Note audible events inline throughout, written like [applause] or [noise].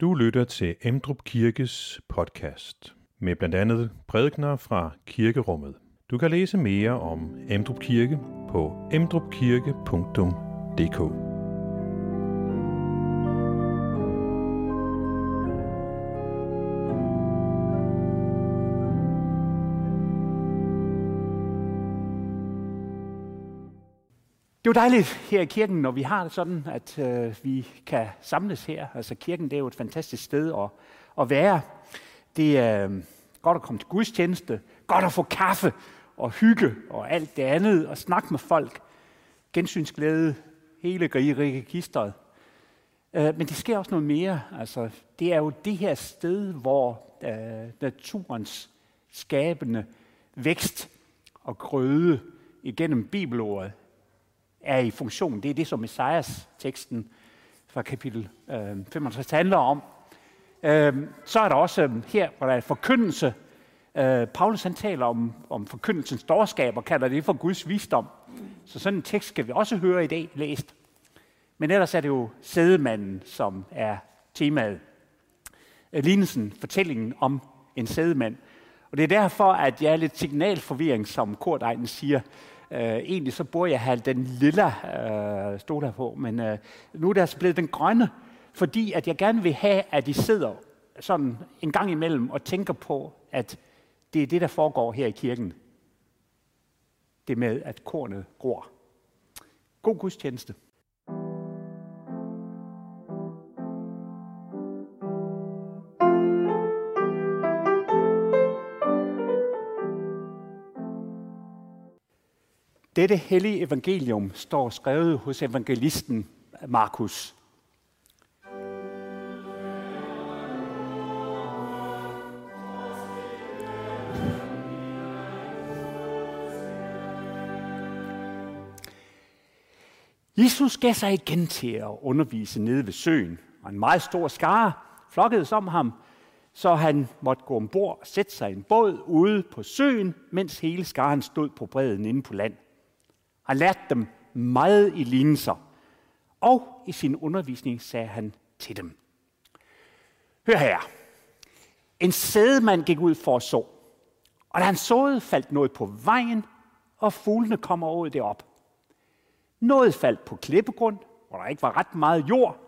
Du lytter til Emdrup Kirkes podcast med blandt andet prædikner fra kirkerummet. Du kan læse mere om Emdrup Kirke på emdrupkirke.dk. Det er jo dejligt her i kirken, når vi har det sådan, at øh, vi kan samles her. Altså kirken, det er jo et fantastisk sted at, at være. Det er øh, godt at komme til gudstjeneste, godt at få kaffe og hygge og alt det andet, og snakke med folk. Gensynsglæde, hele registeret. Øh, men det sker også noget mere. Altså, det er jo det her sted, hvor øh, naturens skabende vækst og grøde igennem bibelordet er i funktion. Det er det, som Messias teksten fra kapitel øh, 65 handler om. Øh, så er der også øh, her, hvor der er forkyndelse. Øh, Paulus han taler om, om forkyndelsens dårskab og kalder det for Guds visdom. Så sådan en tekst skal vi også høre i dag læst. Men ellers er det jo sædemanden, som er temaet. Øh, lignelsen, fortællingen om en sædemand. Og det er derfor, at jeg er lidt signalforvirring, som Kurt Ejden siger. Øh, egentlig så burde jeg have den lilla øh, stol her på, men øh, nu er det altså blevet den grønne, fordi at jeg gerne vil have, at de sidder sådan en gang imellem og tænker på, at det er det, der foregår her i kirken. Det med, at kornet gror. God gudstjeneste. Dette hellige evangelium står skrevet hos evangelisten Markus. Jesus gav sig igen til at undervise nede ved søen, og en meget stor skare flokkede om ham, så han måtte gå ombord og sætte sig i en båd ude på søen, mens hele skaren stod på bredden inde på land har lærte dem meget i lignelser, og i sin undervisning sagde han til dem. Hør her. En sædemand gik ud for at så, og da han såede, faldt noget på vejen, og fuglene kom og det op. Noget faldt på klippegrund, hvor der ikke var ret meget jord,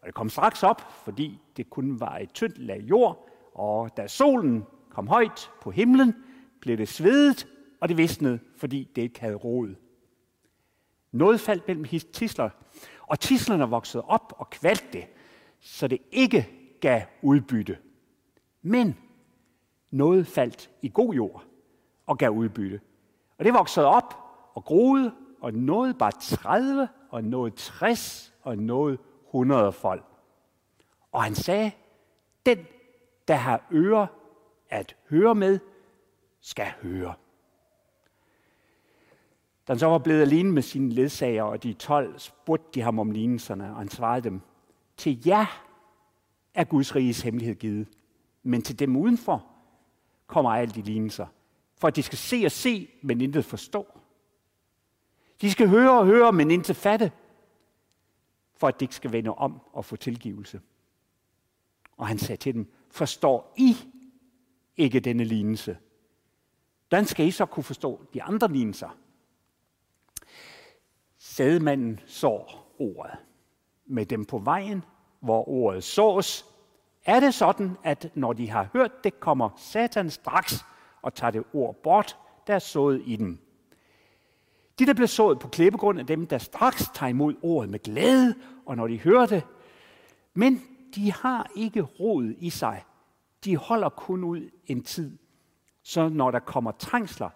og det kom straks op, fordi det kun var et tyndt lag jord, og da solen kom højt på himlen, blev det svedet, og det visnede, fordi det ikke havde rodet. Noget faldt mellem tisler, og tislerne voksede op og kvalte det, så det ikke gav udbytte. Men noget faldt i god jord og gav udbytte. Og det voksede op og groede, og noget bare 30, og noget 60, og noget 100 folk. Og han sagde, den, der har ører at høre med, skal høre. Da han så var blevet alene med sine ledsager og de 12, spurgte de ham om lignelserne, og han svarede dem, til jer er Guds riges hemmelighed givet, men til dem udenfor kommer alle de lignelser, for at de skal se og se, men intet forstå. De skal høre og høre, men intet fatte, for at de ikke skal vende om og få tilgivelse. Og han sagde til dem, forstår I ikke denne lignelse? Hvordan skal I så kunne forstå de andre lignelser? Sædmanden sår ordet. Med dem på vejen, hvor ordet sås, er det sådan, at når de har hørt det, kommer Satan straks og tager det ord bort, der er sået i dem. De, der bliver sået på klippegrund, er dem, der straks tager imod ordet med glæde, og når de hører det. Men de har ikke rod i sig. De holder kun ud en tid. Så når der kommer trængsler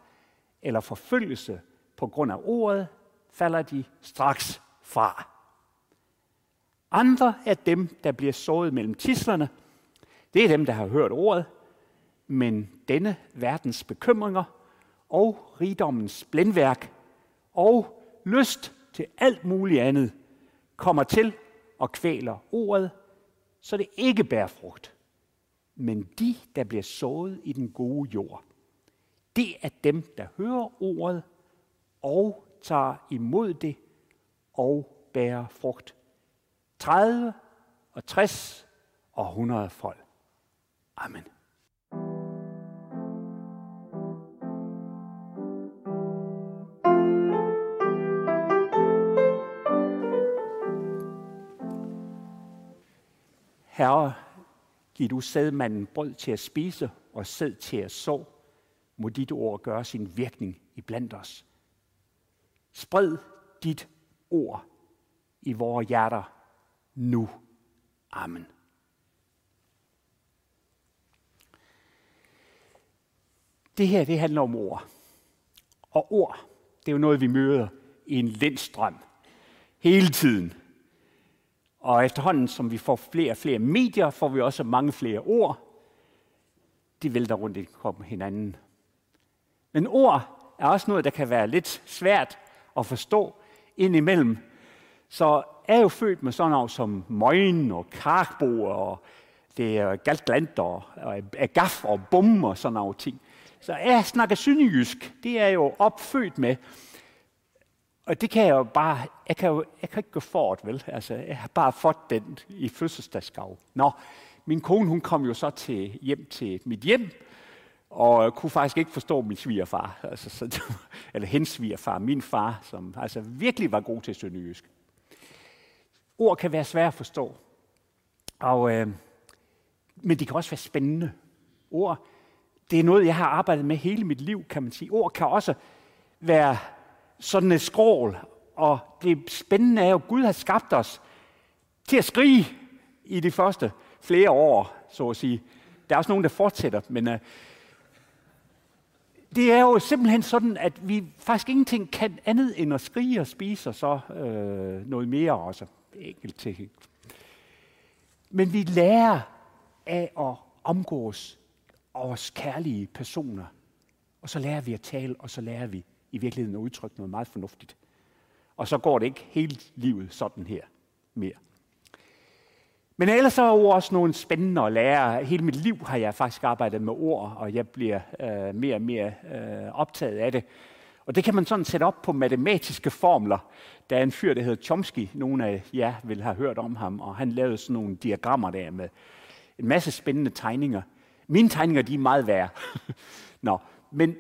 eller forfølgelse på grund af ordet, falder de straks fra. Andre er dem, der bliver sået mellem tislerne. Det er dem, der har hørt ordet, men denne verdens bekymringer og rigdommens blændværk og lyst til alt muligt andet kommer til og kvæler ordet, så det ikke bærer frugt. Men de, der bliver sået i den gode jord, det er dem, der hører ordet og tager imod det og bærer frugt. 30 og 60 og 100 folk. Amen. Herre, giv du sædmanden brød til at spise og sæd til at så. Må dit ord gøre sin virkning iblandt os. Spred dit ord i vores hjerter nu. Amen. Det her, det handler om ord. Og ord, det er jo noget, vi møder i en lindstrøm hele tiden. Og efterhånden, som vi får flere og flere medier, får vi også mange flere ord. De vælter rundt i hinanden. Men ord er også noget, der kan være lidt svært at forstå indimellem. Så er jo født med sådan noget som møgen og karbo og det er galt og, og agaf og bum og sådan noget ting. Så jeg snakker synnejysk. Det er jo opfødt med. Og det kan jeg jo bare, jeg kan jo jeg kan ikke gå fort, vel? Altså, jeg har bare fået den i fødselsdagsgave. Nå, min kone, hun kom jo så til, hjem til mit hjem, og øh, kunne faktisk ikke forstå min svigerfar, altså, så, eller hendes svigerfar, min far, som altså virkelig var god til sønderjysk. Ord kan være svære at forstå, og, øh, men de kan også være spændende. Ord, det er noget, jeg har arbejdet med hele mit liv, kan man sige. Ord kan også være sådan et skrål, og det spændende er jo, at Gud har skabt os til at skrige i de første flere år, så at sige. Der er også nogen, der fortsætter, men Øh, det er jo simpelthen sådan, at vi faktisk ingenting kan andet end at skrige og spise, og så øh, noget mere også. Enkelt ting. Men vi lærer af at omgås vores kærlige personer. Og så lærer vi at tale, og så lærer vi i virkeligheden at udtrykke noget meget fornuftigt. Og så går det ikke hele livet sådan her mere. Men ellers så er ord også nogle spændende at lære. Hele mit liv har jeg faktisk arbejdet med ord, og jeg bliver øh, mere og mere øh, optaget af det. Og det kan man sådan sætte op på matematiske formler. Der er en fyr, der hedder Chomsky. Nogle af jer vil have hørt om ham, og han lavede sådan nogle diagrammer der med en masse spændende tegninger. Mine tegninger, de er meget værre. [laughs] Nå, men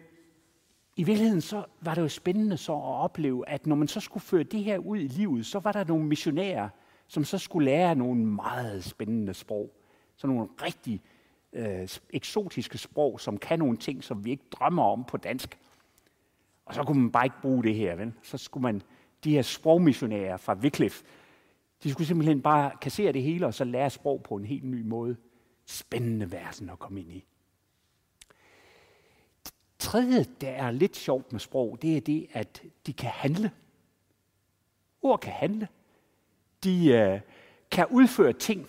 i virkeligheden så var det jo spændende så at opleve, at når man så skulle føre det her ud i livet, så var der nogle missionærer, som så skulle lære nogle meget spændende sprog. Så nogle rigtig øh, eksotiske sprog, som kan nogle ting, som vi ikke drømmer om på dansk. Og så kunne man bare ikke bruge det her, vel? Så skulle man, de her sprogmissionærer fra Wycliffe, de skulle simpelthen bare kassere det hele, og så lære sprog på en helt ny måde. Spændende verden at komme ind i tredje, der er lidt sjovt med sprog, det er det, at de kan handle. Ord kan handle. De øh, kan udføre ting.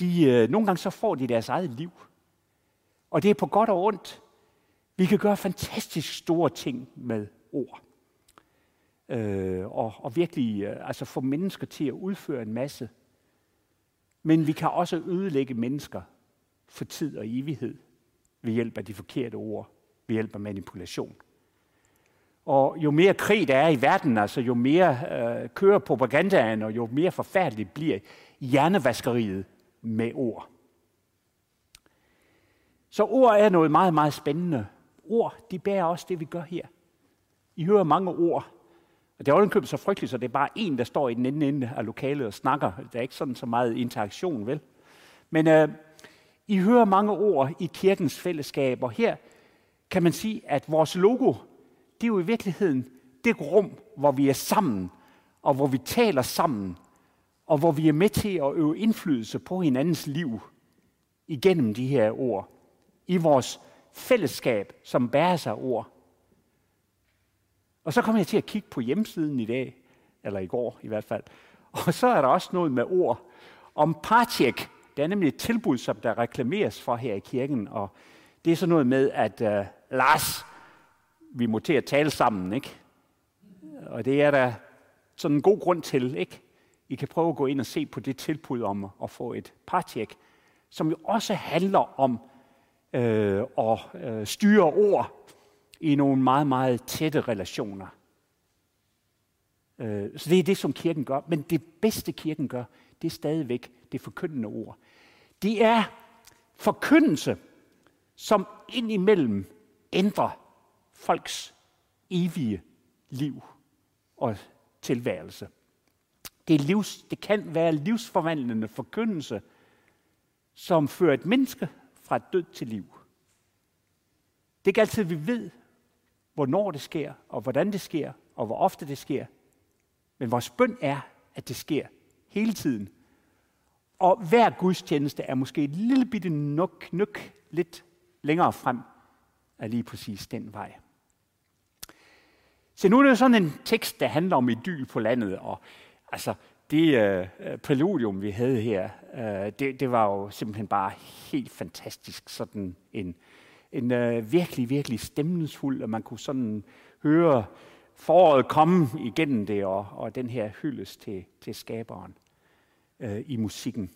De, øh, nogle gange så får de deres eget liv. Og det er på godt og ondt. Vi kan gøre fantastisk store ting med ord. Øh, og, og virkelig øh, altså få mennesker til at udføre en masse. Men vi kan også ødelægge mennesker for tid og evighed ved hjælp af de forkerte ord, ved hjælp af manipulation. Og jo mere krig der er i verden, altså jo mere øh, kører propagandaen, og jo mere forfærdeligt bliver hjernevaskeriet med ord. Så ord er noget meget, meget spændende. Ord, de bærer også det, vi gør her. I hører mange ord. Og det er ovenkøbet så frygteligt, så det er bare en, der står i den anden ende af lokalet og snakker. Der er ikke sådan så meget interaktion, vel? Men øh, i hører mange ord i kirkens fællesskab, og her kan man sige, at vores logo, det er jo i virkeligheden det rum, hvor vi er sammen, og hvor vi taler sammen, og hvor vi er med til at øve indflydelse på hinandens liv igennem de her ord. I vores fællesskab, som bærer sig ord. Og så kommer jeg til at kigge på hjemmesiden i dag, eller i går i hvert fald. Og så er der også noget med ord om partjek, det er nemlig et tilbud, som der reklameres for her i kirken, og det er sådan noget med, at uh, Lars, vi må til at tale sammen, ikke? Og det er der sådan en god grund til, ikke? I kan prøve at gå ind og se på det tilbud om at få et partjek, som jo også handler om øh, at øh, styre ord i nogle meget, meget tætte relationer. Øh, så det er det, som kirken gør. Men det bedste kirken gør, det er stadigvæk det forkyndende ord. Det er forkyndelse, som indimellem ændrer folks evige liv og tilværelse. Det, er livs, det kan være livsforvandlende forkyndelse, som fører et menneske fra død til liv. Det er ikke altid, vi ved, hvornår det sker, og hvordan det sker, og hvor ofte det sker. Men vores bøn er, at det sker hele tiden. Og hver gudstjeneste er måske et lille bitte nuk, nuk lidt længere frem af lige præcis den vej. Så nu er det jo sådan en tekst, der handler om idyl på landet, og altså, det øh, præludium, vi havde her, øh, det, det var jo simpelthen bare helt fantastisk. Sådan en, en øh, virkelig, virkelig stemningsfuld, og man kunne sådan høre foråret komme igennem det, og, og den her hyldes til, til skaberen øh, i musikken.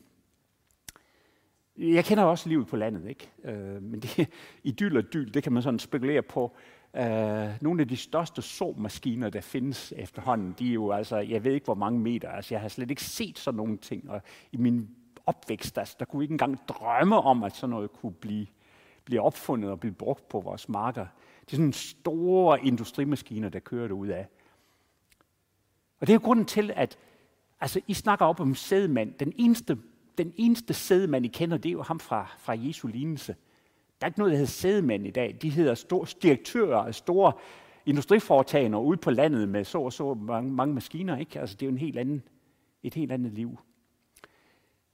Jeg kender også livet på landet, ikke? Øh, men det, [laughs] idyl og dyl, det kan man sådan spekulere på. Uh, nogle af de største såmaskiner, der findes efterhånden, de er jo altså, jeg ved ikke hvor mange meter, altså jeg har slet ikke set sådan nogle ting, og i min opvækst, altså, der kunne vi ikke engang drømme om, at sådan noget kunne blive, blive opfundet og blive brugt på vores marker. Det er sådan store industrimaskiner, der kører ud af. Og det er jo grunden til, at altså, I snakker op om sædmand. Den eneste, den eneste sædmand, I kender, det er jo ham fra, fra Jesu lignelse. Der er ikke noget, der hedder sædmænd i dag. De hedder store direktører af store industriforetagende ude på landet med så og så mange, mange maskiner. Ikke? Altså, det er jo en helt anden, et helt andet liv.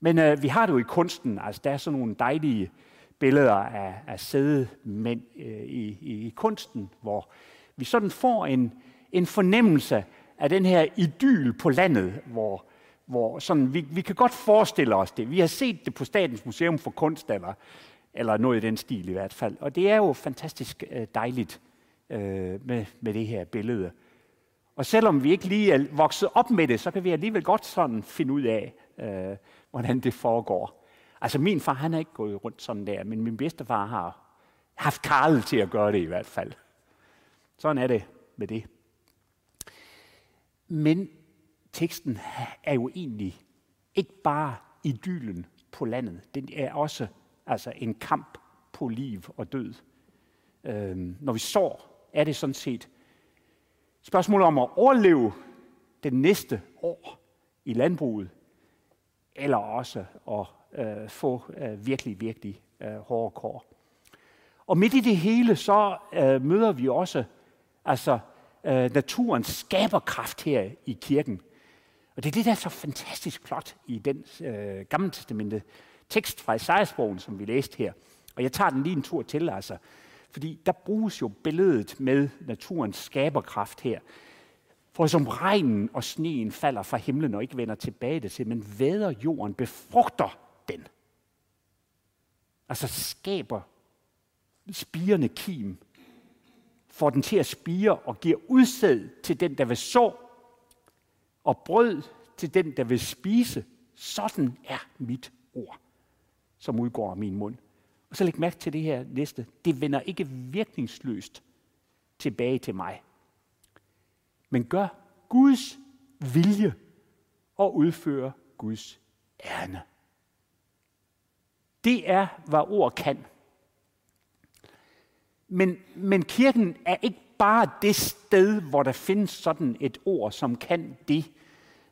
Men øh, vi har det jo i kunsten. Altså, der er sådan nogle dejlige billeder af, af sædemænd øh, i, i, i kunsten, hvor vi sådan får en, en fornemmelse af den her idyl på landet, hvor, hvor sådan, vi, vi kan godt forestille os det. Vi har set det på Statens Museum for Kunst, eller eller noget i den stil i hvert fald. Og det er jo fantastisk øh, dejligt øh, med, med det her billede. Og selvom vi ikke lige er vokset op med det, så kan vi alligevel godt sådan finde ud af, øh, hvordan det foregår. Altså min far, han har ikke gået rundt sådan der, men min bedstefar har haft Karl til at gøre det i hvert fald. Sådan er det med det. Men teksten er jo egentlig ikke bare idyllen på landet. Den er også Altså en kamp på liv og død. Øhm, når vi sår, er det sådan set spørgsmålet om at overleve det næste år i landbruget, eller også at øh, få øh, virkelig, virkelig øh, hårde kår. Og midt i det hele, så øh, møder vi også altså, øh, naturens skaberkraft her i kirken. Og det er det, der er så fantastisk flot i den øh, gamle testamente tekst fra Esajas-bogen, som vi læste her. Og jeg tager den lige en tur til, altså. Fordi der bruges jo billedet med naturens skaberkraft her. For som regnen og sneen falder fra himlen og ikke vender tilbage til, men væder jorden, befrugter den. Altså skaber spirende kim, får den til at spire og giver udsæd til den, der vil så, og brød til den, der vil spise. Sådan er mit ord som udgår af min mund. Og så læg mærke til det her næste. Det vender ikke virkningsløst tilbage til mig. Men gør Guds vilje og udføre Guds ærne. Det er, hvad ord kan. Men, men kirken er ikke bare det sted, hvor der findes sådan et ord, som kan det.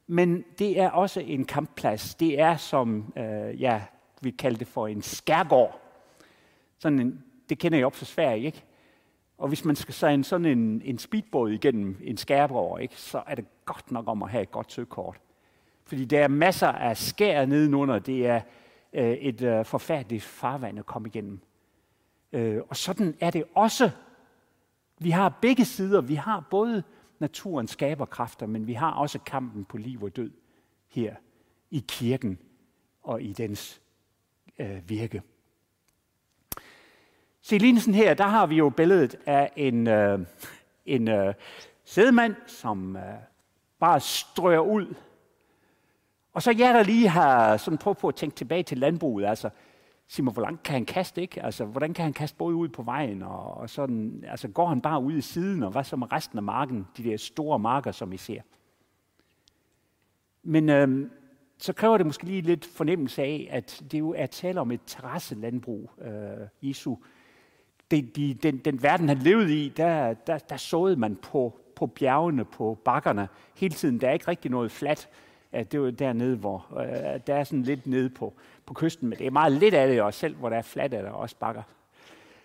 Men det er også en kampplads. Det er, som øh, ja, vi kalde det for en skærgård. Sådan en, det kender jeg op fra Sverige, ikke? Og hvis man skal sejle sådan en, en speedbåd igennem en skærgård, ikke, så er det godt nok om at have et godt søkort. Fordi der er masser af skær nedenunder. Det er øh, et øh, forfærdeligt farvand at komme igennem. Øh, og sådan er det også. Vi har begge sider. Vi har både naturens skaberkræfter, men vi har også kampen på liv og død her i kirken og i dens øh, virke. Se, lignelsen her, der har vi jo billedet af en, øh, en øh, sædemand, som øh, bare strøger ud. Og så jeg der lige har sådan prøvet på at tænke tilbage til landbruget, altså, Simon, hvor langt kan han kaste, ikke? Altså, hvordan kan han kaste både ud på vejen, og, og sådan, altså, går han bare ud i siden, og hvad så med resten af marken, de der store marker, som I ser? Men øh, så kræver det måske lige lidt fornemmelse af, at det jo er tale om et terrasselandbrug. Øh, Jesu, det, de, den, den verden, han levede i, der, der, der såede man på, på bjergene, på bakkerne hele tiden. Der er ikke rigtig noget fladt. Øh, det er jo dernede, hvor øh, der er sådan lidt nede på, på kysten, men det er meget lidt af det, også selv hvor der er fladt, af der også bakker.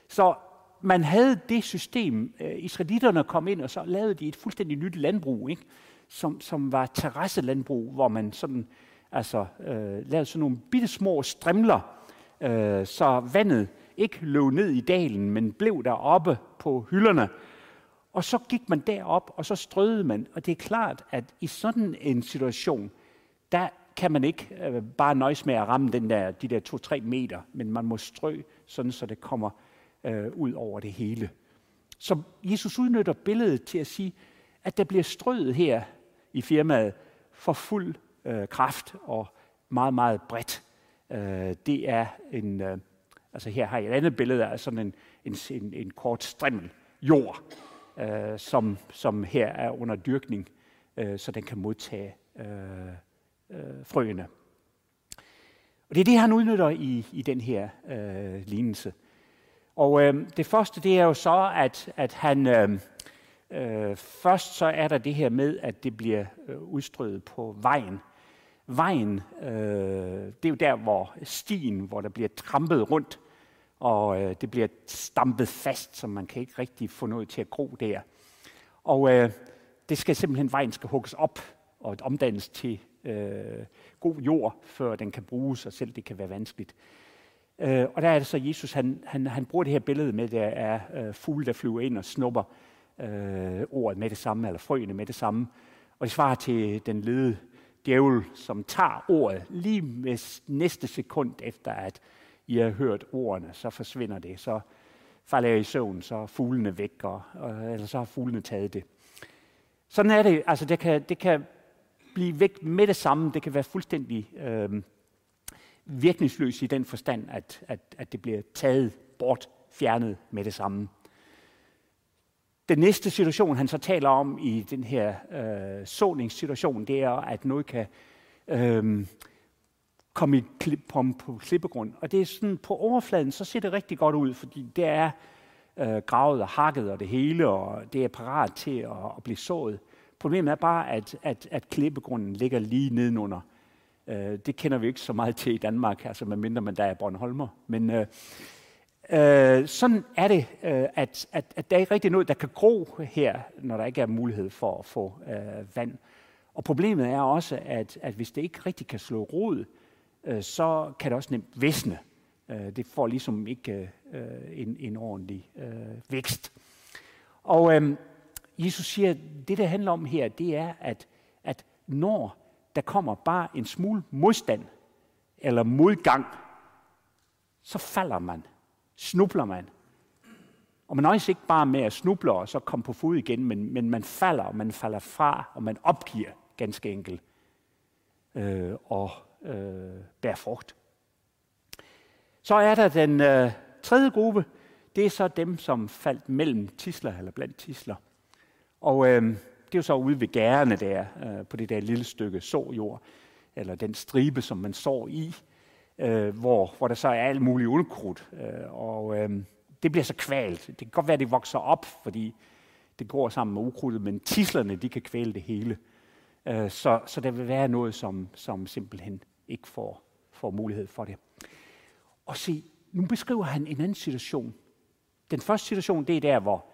Så man havde det system. Øh, israelitterne kom ind, og så lavede de et fuldstændig nyt landbrug, ikke? Som, som var terrasselandbrug, hvor man sådan, altså, øh, lavet sådan nogle bitte små strimler, øh, så vandet ikke løb ned i dalen, men blev deroppe på hylderne. Og så gik man derop, og så strøede man. Og det er klart, at i sådan en situation, der kan man ikke øh, bare nøjes med at ramme den der, de der 2-3 meter, men man må strø, sådan så det kommer øh, ud over det hele. Så Jesus udnytter billedet til at sige, at der bliver strøet her i firmaet for fuld øh, kraft og meget, meget bredt. Øh, det er en, øh, altså her har jeg et andet billede af sådan en, en, en, en kort strimmel jord, øh, som, som her er under dyrkning, øh, så den kan modtage øh, øh, frøene. Og det er det, han udnytter i, i den her øh, lignelse. Og øh, det første, det er jo så, at, at han... Øh, øh, først så er der det her med, at det bliver øh, udstrøget på vejen. Vejen, øh, det er jo der, hvor stien, hvor der bliver trampet rundt, og øh, det bliver stampet fast, så man kan ikke rigtig få noget til at gro der. Og øh, det skal simpelthen, vejen skal hugges op og omdannes til øh, god jord, før den kan bruges, og selv det kan være vanskeligt. Øh, og der er det så, Jesus han, han, han bruger det her billede med, der er øh, fugle, der flyver ind og snupper øh, ordet med det samme, eller frøene med det samme. Og det svarer til den lede djævel, som tager ordet lige med næste sekund efter, at I har hørt ordene, så forsvinder det. Så falder jeg i søvn, så er fuglene væk, og, og, eller så har fuglene taget det. Sådan er det. Altså, det kan, det kan blive væk med det samme. Det kan være fuldstændig øh, virkningsløs i den forstand, at, at, at det bliver taget bort, fjernet med det samme. Den næste situation, han så taler om i den her øh, såningssituation, det er, at noget kan øh, komme i klip, på, på klippegrund. Og det er sådan, på overfladen, så ser det rigtig godt ud, fordi det er øh, gravet og hakket og det hele, og det er parat til at, at blive sået. Problemet er bare, at, at, at klippegrunden ligger lige nedenunder Øh, det kender vi ikke så meget til i Danmark, altså medmindre man der er Bornholmer. Men øh, øh, sådan er det, øh, at, at, at der er ikke rigtig noget, der kan gro her, når der ikke er mulighed for at få øh, vand. Og problemet er også, at, at hvis det ikke rigtig kan slå rod, øh, så kan det også nemt visne. Øh, det får ligesom ikke øh, en, en ordentlig øh, vækst. Og øh, Jesus siger, at det, der handler om her, det er, at, at når der kommer bare en smule modstand eller modgang, så falder man, snubler man. Og man nøjes ikke bare med at snuble og så komme på fod igen, men, men man falder, og man falder fra, og man opgiver ganske enkelt øh, og øh, bærer frugt. Så er der den øh, tredje gruppe. Det er så dem, som faldt mellem tisler eller blandt tisler. Og øh, det er jo så ude ved gærene der, øh, på det der lille stykke såjord, eller den stribe, som man sår i, øh, hvor, hvor der så er alt muligt ukrudt. Øh, og øh, det bliver så kvalt. Det kan godt være, at det vokser op, fordi det går sammen med ukrudtet, men tislerne, de kan kvæle det hele. Øh, så, så der vil være noget, som, som simpelthen ikke får, får mulighed for det. Og se, nu beskriver han en anden situation. Den første situation, det er der, hvor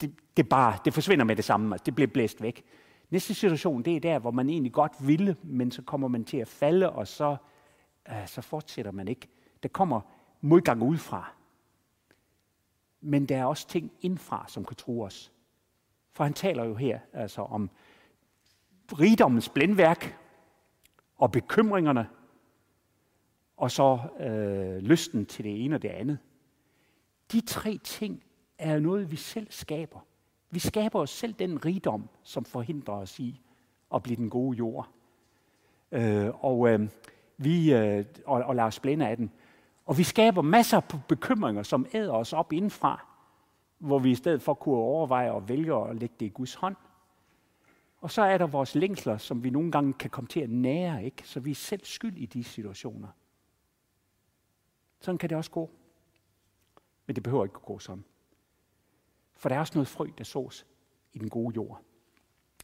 det, det, bare, det forsvinder med det samme, altså det bliver blæst væk. Næste situation, det er der, hvor man egentlig godt ville, men så kommer man til at falde, og så, så fortsætter man ikke. Der kommer modgang udefra. Men der er også ting indfra, som kan true os. For han taler jo her altså om rigdommens blændværk og bekymringerne, og så øh, lysten til det ene og det andet. De tre ting er noget, vi selv skaber. Vi skaber os selv den rigdom, som forhindrer os i at blive den gode jord. Øh, og, øh, vi, øh, og, og lader os blinde af den. Og vi skaber masser af bekymringer, som æder os op indfra, hvor vi i stedet for kunne overveje og vælge at lægge det i Guds hånd. Og så er der vores længsler, som vi nogle gange kan komme til at nære, ikke? så vi er selv skyld i de situationer. Sådan kan det også gå. Men det behøver ikke at gå sådan. For der er også noget frø, der sås i den gode jord.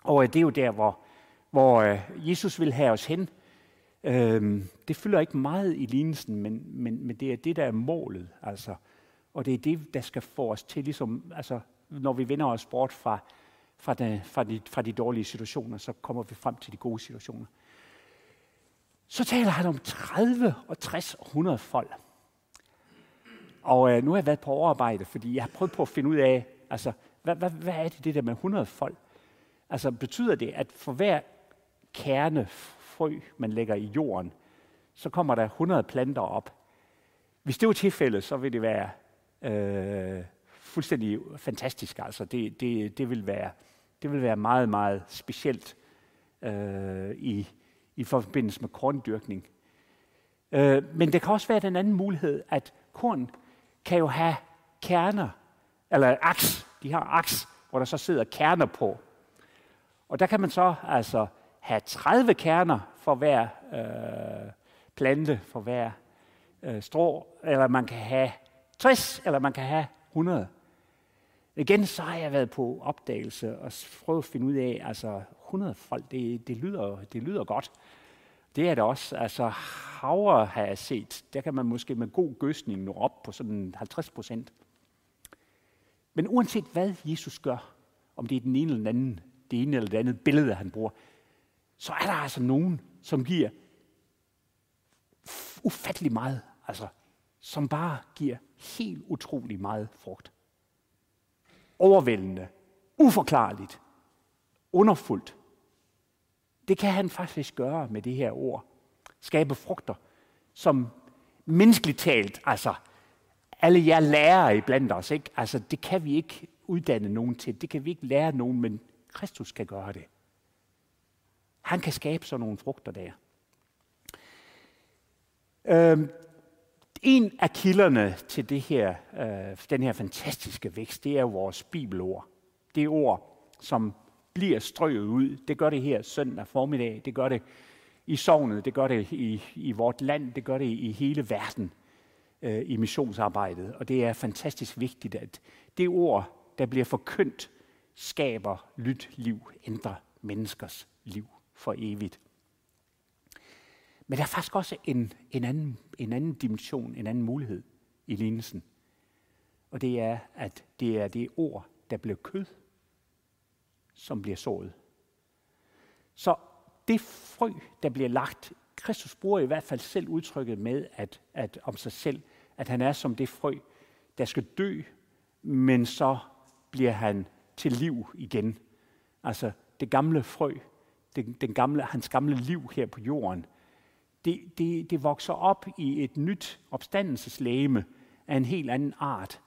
Og øh, det er jo der, hvor, hvor øh, Jesus vil have os hen. Øhm, det fylder ikke meget i lignelsen, men, men, men det er det, der er målet. Altså. Og det er det, der skal få os til, ligesom, altså, når vi vender os bort fra, fra, de, fra, de, fra de dårlige situationer, så kommer vi frem til de gode situationer. Så taler han om 30 og 60 og 100 folk. Og øh, nu har jeg været på overarbejde, fordi jeg har prøvet på at finde ud af, altså, hvad, hvad, hvad er det, det der med 100 folk? Altså, betyder det, at for hver kerne frø, man lægger i jorden, så kommer der 100 planter op. Hvis det var tilfældet, så ville det være øh, fuldstændig fantastisk. Altså, det, det, det, vil være, det vil være meget, meget specielt øh, i, i forbindelse med korndyrkning. Øh, men det kan også være den anden mulighed, at korn kan jo have kerner, eller aks, de har aks, hvor der så sidder kerner på. Og der kan man så altså have 30 kerner for hver øh, plante, for hver øh, strå, eller man kan have 60, eller man kan have 100. Igen så har jeg været på opdagelse og prøvet at finde ud af, altså 100 folk, det, det, lyder, det lyder godt. Det er det også. Altså havre har jeg set, der kan man måske med god gøsning nå op på sådan 50 procent. Men uanset hvad Jesus gør, om det er den ene eller den anden, det ene eller det andet billede, han bruger, så er der altså nogen, som giver ufattelig meget, altså, som bare giver helt utrolig meget frugt. Overvældende, uforklarligt, underfuldt. Det kan han faktisk gøre med det her ord. Skabe frugter, som menneskeligt talt, altså alle jer lærere blandt os, ikke? Altså, det kan vi ikke uddanne nogen til. Det kan vi ikke lære nogen, men Kristus kan gøre det. Han kan skabe sådan nogle frugter der. Øhm, en af kilderne til det her, øh, den her fantastiske vækst, det er vores bibelord. Det er ord, som bliver strøget ud. Det gør det her søndag formiddag, det gør det i sovnet, det gør det i, i vort land, det gør det i hele verden øh, i missionsarbejdet. Og det er fantastisk vigtigt, at det ord, der bliver forkyndt, skaber lyt liv, ændrer menneskers liv for evigt. Men der er faktisk også en, en, anden, en anden dimension, en anden mulighed i lignelsen. Og det er, at det er det ord, der bliver kød, som bliver sået. Så det frø, der bliver lagt, Kristus bruger i hvert fald selv udtrykket med, at, at om sig selv, at han er som det frø, der skal dø, men så bliver han til liv igen. Altså det gamle frø, den, den gamle, hans gamle liv her på jorden, det, det, det vokser op i et nyt opstandelseslæme af en helt anden art.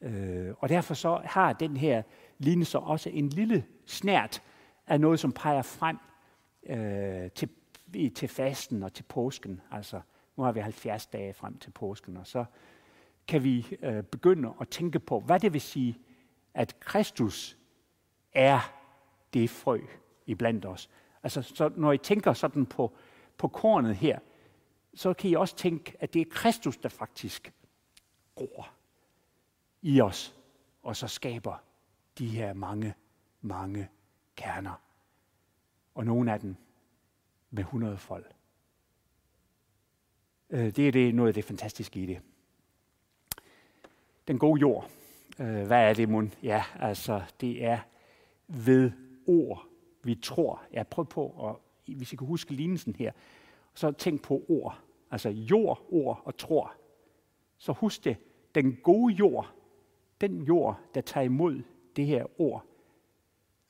Øh, og derfor så har den her lignelse også en lille snært af noget, som peger frem øh, til, til fasten og til påsken. Altså, nu har vi 70 dage frem til påsken, og så kan vi øh, begynde at tænke på, hvad det vil sige, at Kristus er det frø i blandt os. Altså, så når I tænker sådan på, på kornet her, så kan I også tænke, at det er Kristus, der faktisk gror i os, og så skaber de her mange, mange kerner. Og nogle af dem med 100 fold. Øh, det er det, noget af det fantastiske i det. Den gode jord. Øh, hvad er det, mund? Ja, altså, det er ved ord, vi tror. Ja, prøv på, og hvis I kan huske lignelsen her, så tænk på ord. Altså jord, ord og tror. Så husk det. Den gode jord, den jord, der tager imod det her ord,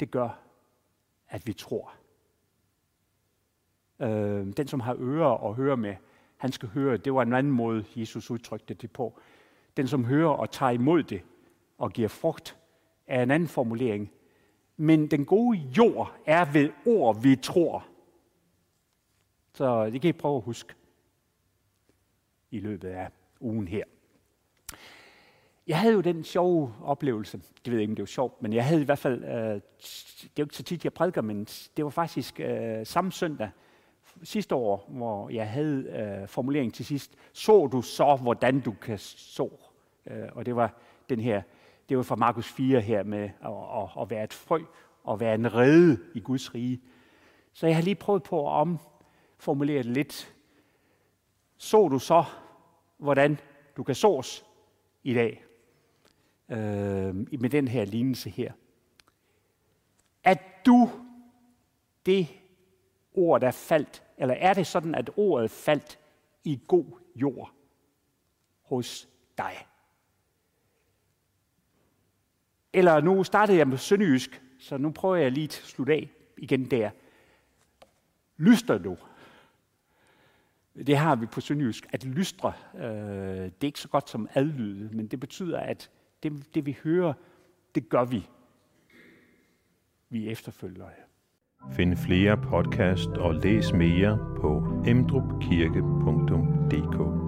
det gør, at vi tror. Øh, den, som har ører at høre med, han skal høre. Det var en anden måde, Jesus udtrykte det på. Den, som hører og tager imod det og giver frugt, er en anden formulering. Men den gode jord er ved ord, vi tror. Så det kan I prøve at huske i løbet af ugen her. jeg havde jo den sjove oplevelse, det ved jeg ikke, om det var sjovt, men jeg havde i hvert fald, øh, det er jo ikke så tit, jeg prædiker, men det var faktisk øh, samme søndag sidste år, hvor jeg havde øh, formuleringen til sidst, så du så, hvordan du kan så. Øh, og det var den her, det var fra Markus 4 her med at, at, at være et frø og være en rede i Guds rige. Så jeg har lige prøvet på at omformulere det lidt. Så du så, hvordan du kan sås i dag? Øh, med den her lignelse her. At du det ord, der faldt, eller er det sådan, at ordet faldt i god jord hos dig? Eller nu startede jeg med sønderjysk, så nu prøver jeg lige at slutte af igen der. Lyster du? Det har vi på sønderjysk, at lystre, øh, det er ikke så godt som adlyde, men det betyder, at det, det vi hører, det gør vi. Vi efterfølger det. Find flere podcast og læs mere på emdrupkirke.dk